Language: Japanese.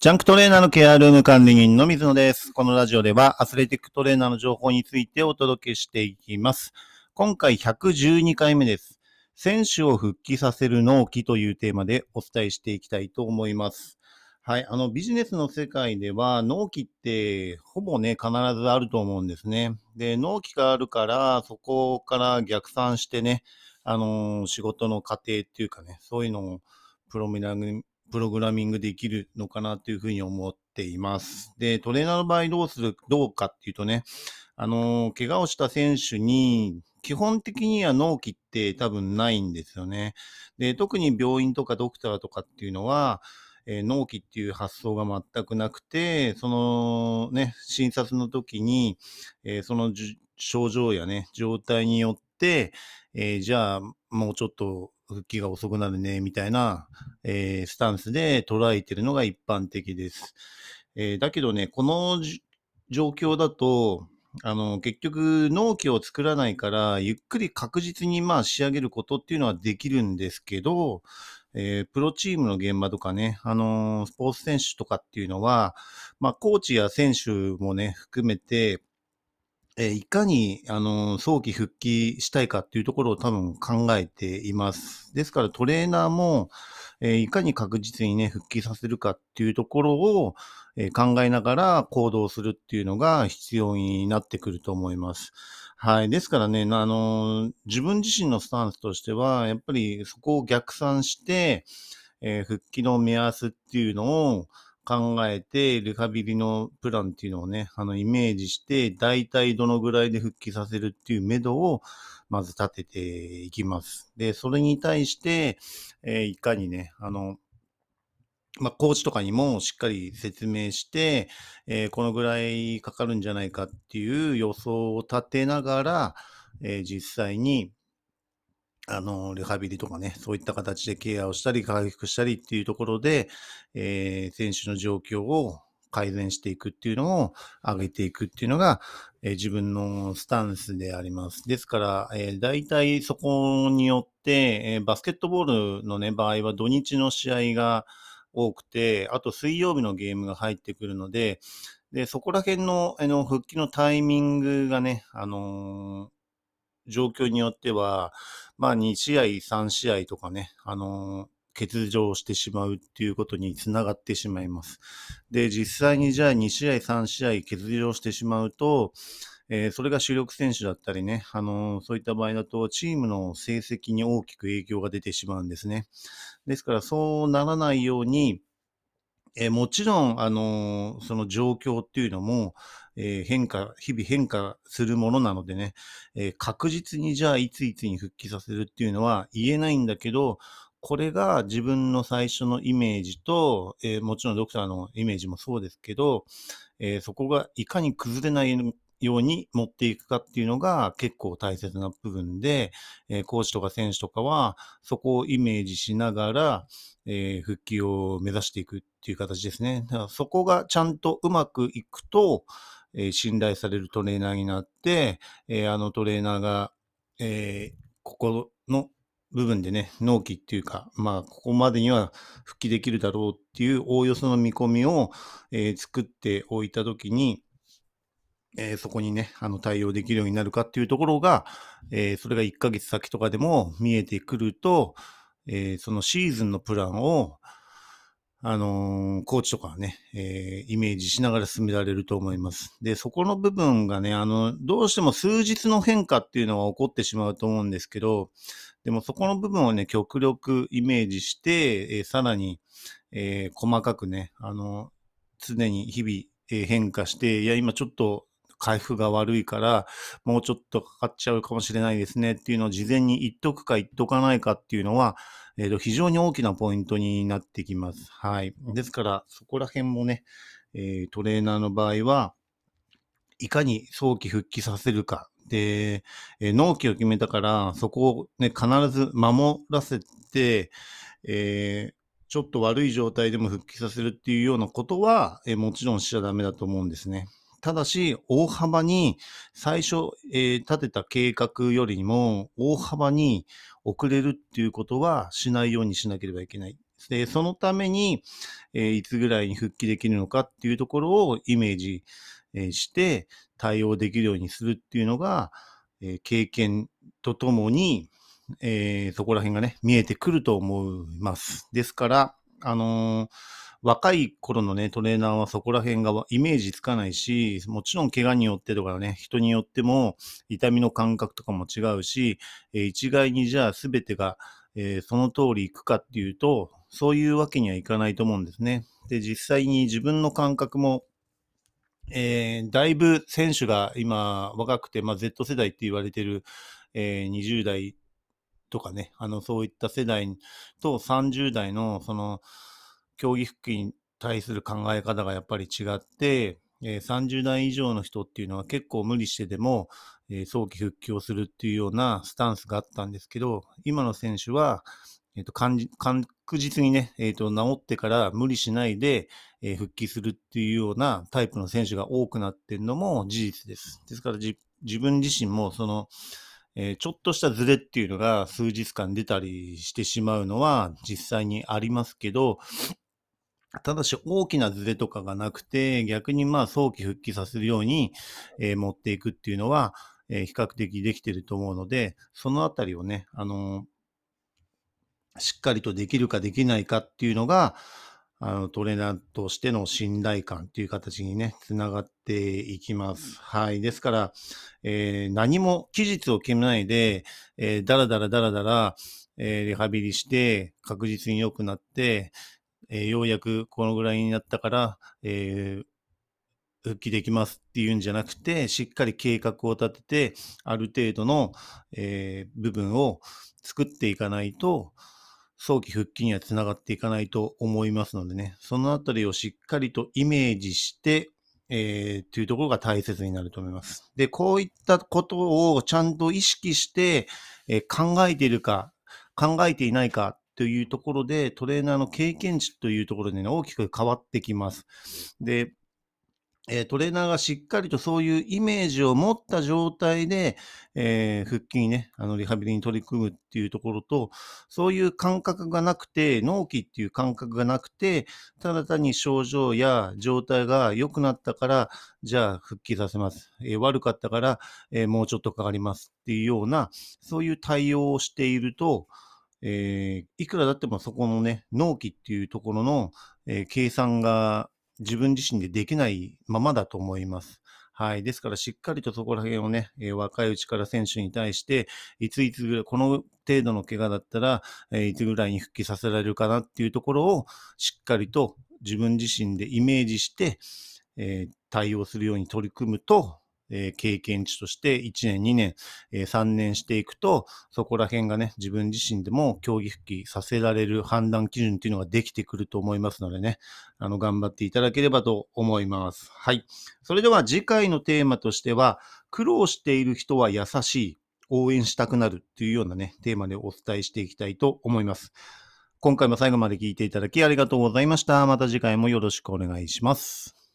ジャンクトレーナーのケアルーム管理人の水野です。このラジオではアスレティックトレーナーの情報についてお届けしていきます。今回112回目です。選手を復帰させる納期というテーマでお伝えしていきたいと思います。はい。あの、ビジネスの世界では納期ってほぼね、必ずあると思うんですね。で、納期があるから、そこから逆算してね、あのー仕事の過程っていうかね、そういうのをプロミナグプログラミングできるのかなというふうに思っています。で、トレーナーの場合どうする、どうかっていうとね、あのー、怪我をした選手に、基本的には納期って多分ないんですよね。で、特に病院とかドクターとかっていうのは、えー納期っていう発想が全くなくて、そのね、診察の時に、えーその症状やね、状態によって、えーじゃあ、もうちょっと復帰が遅くなるね、みたいな、えースタンスで捉えてるのが一般的です。えーだけどね、この状況だと、あの、結局、納期を作らないから、ゆっくり確実にまあ仕上げることっていうのはできるんですけど、えープロチームの現場とかね、あのースポーツ選手とかっていうのは、まあ、コーチや選手もね、含めて、えいかに、あの早期復帰したいかっていうところを多分考えています。ですからトレーナーも、えいかに確実にね、復帰させるかっていうところを、え考えながら行動するっていうのが必要になってくると思います。はい。ですからね、あの自分自身のスタンスとしては、やっぱりそこを逆算して、え復帰の目安っていうのを考えて、リハビリのプランっていうのをね、あの、イメージして、大体どのぐらいで復帰させるっていう目処を、まず立てていきます。で、それに対して、えーいかにね、あの、まあ、コーチとかにもしっかり説明して、えーこのぐらいかかるんじゃないかっていう予想を立てながら、えー実際に、あの、リハビリとかね、そういった形でケアをしたり、回復したりっていうところで、えー選手の状況を改善していくっていうのを上げていくっていうのが、えー自分のスタンスであります。ですから、えー大体そこによって、えーバスケットボールのね、場合は土日の試合が多くて、あと水曜日のゲームが入ってくるので、で、そこら辺の、あの、復帰のタイミングがね、あの状況によっては、まあ2試合、3試合とかね、あの欠場してしまうっていうことにつながってしまいます。で、実際にじゃあ2試合、3試合欠場してしまうと、えーそれが主力選手だったりね、あのーそういった場合だと、チームの成績に大きく影響が出てしまうんですね。ですから、そうならないように、えーもちろん、あのその状況っていうのも、えー変化、日々変化するものなのでね、えー確実にじゃあいついつに復帰させるっていうのは言えないんだけど、これが自分の最初のイメージと、えーもちろんドクターのイメージもそうですけど、えーそこがいかに崩れないように持っていくかっていうのが結構大切な部分で、えーコーチとか選手とかはそこをイメージしながら、えー復帰を目指していくっていう形ですね。だからそこがちゃんとうまくいくと、えー信頼されるトレーナーになって、えーあのトレーナーが、えーここの部分でね、納期っていうか、まあ、ここまでには復帰できるだろうっていうおおよその見込みを、えー作っておいたときに、えーそこにね、あの対応できるようになるかっていうところが、えーそれが1ヶ月先とかでも見えてくると、えーそのシーズンのプランを、あのーコーチとかね、えーイメージしながら進められると思います。で、そこの部分がね、あの、どうしても数日の変化っていうのは起こってしまうと思うんですけど、でもそこの部分をね、極力イメージして、えーさらに、えー細かくね、あの、常に日々、え変化して、いや、今ちょっと回復が悪いから、もうちょっとかかっちゃうかもしれないですねっていうのを事前に言っとくか言っとかないかっていうのは、えーと非常に大きなポイントになってきます。はい。ですから、そこら辺もね、えートレーナーの場合は、いかに早期復帰させるか。で、えー納期を決めたから、そこをね、必ず守らせて、えーちょっと悪い状態でも復帰させるっていうようなことは、えもちろんしちゃダメだと思うんですね。ただし、大幅に最初、えー立てた計画よりも大幅に遅れるっていうことはしないようにしなければいけない。で、そのために、えーいつぐらいに復帰できるのかっていうところをイメージえーして対応できるようにするっていうのが、え経験とともに、えそこら辺がね、見えてくると思います。ですから、あのー若い頃のね、トレーナーはそこら辺がイメージつかないし、もちろん怪我によってとかね、人によっても痛みの感覚とかも違うし、えー一概にじゃあ全てが、えーその通りいくかっていうと、そういうわけにはいかないと思うんですね。で、実際に自分の感覚もえーだいぶ選手が今若くて、まあ、Z 世代って言われてる、えー20代とかね、あの、そういった世代と30代のその競技復帰に対する考え方がやっぱり違って、えー30代以上の人っていうのは結構無理してでも、えー早期復帰をするっていうようなスタンスがあったんですけど、今の選手は、えっ、と、感じ確実にね、えっ、と、治ってから無理しないで、えー復帰するっていうようなタイプの選手が多くなってるのも事実です。ですから自分自身もその、えーちょっとしたズレっていうのが数日間出たりしてしまうのは実際にありますけど、ただし大きなズレとかがなくて、逆にまあ早期復帰させるように、えー持っていくっていうのは、えー比較的できてると思うので、そのあたりをね、あのーしっかりとできるかできないかっていうのが、あの、トレーナーとしての信頼感っていう形にね、つながっていきます。はい。ですから、えー何も期日を決めないで、えーだらだらだらだら、えーリハビリして、確実に良くなって、えーようやくこのぐらいになったから、えー復帰できますっていうんじゃなくて、しっかり計画を立てて、ある程度の、えー部分を作っていかないと、早期復帰にはつながっていかないと思いますのでね、そのあたりをしっかりとイメージして、えー、というところが大切になると思います。で、こういったことをちゃんと意識して、えー考えているか、考えていないかというところで、トレーナーの経験値というところでね、大きく変わってきます。で、えトレーナーがしっかりとそういうイメージを持った状態で、えー復帰にね、あの、リハビリに取り組むっていうところと、そういう感覚がなくて、納期っていう感覚がなくて、ただ単に症状や状態が良くなったから、じゃあ復帰させます。えー悪かったから、えーもうちょっとかかりますっていうような、そういう対応をしていると、えーいくらだってもそこのね、納期っていうところの、えー計算が自分自身でできないままだと思います。はい。ですから、しっかりとそこら辺をね、えー若いうちから選手に対して、いついつぐらい、この程度の怪我だったら、えーいつぐらいに復帰させられるかなっていうところを、しっかりと自分自身でイメージして、えー対応するように取り組むと、え経験値として1年、2年、え3年していくと、そこら辺がね、自分自身でも競技復帰させられる判断基準っていうのができてくると思いますのでね、あの、頑張っていただければと思います。はい。それでは次回のテーマとしては、苦労している人は優しい、応援したくなるというようなね、テーマでお伝えしていきたいと思います。今回も最後まで聞いていただきありがとうございました。また次回もよろしくお願いします。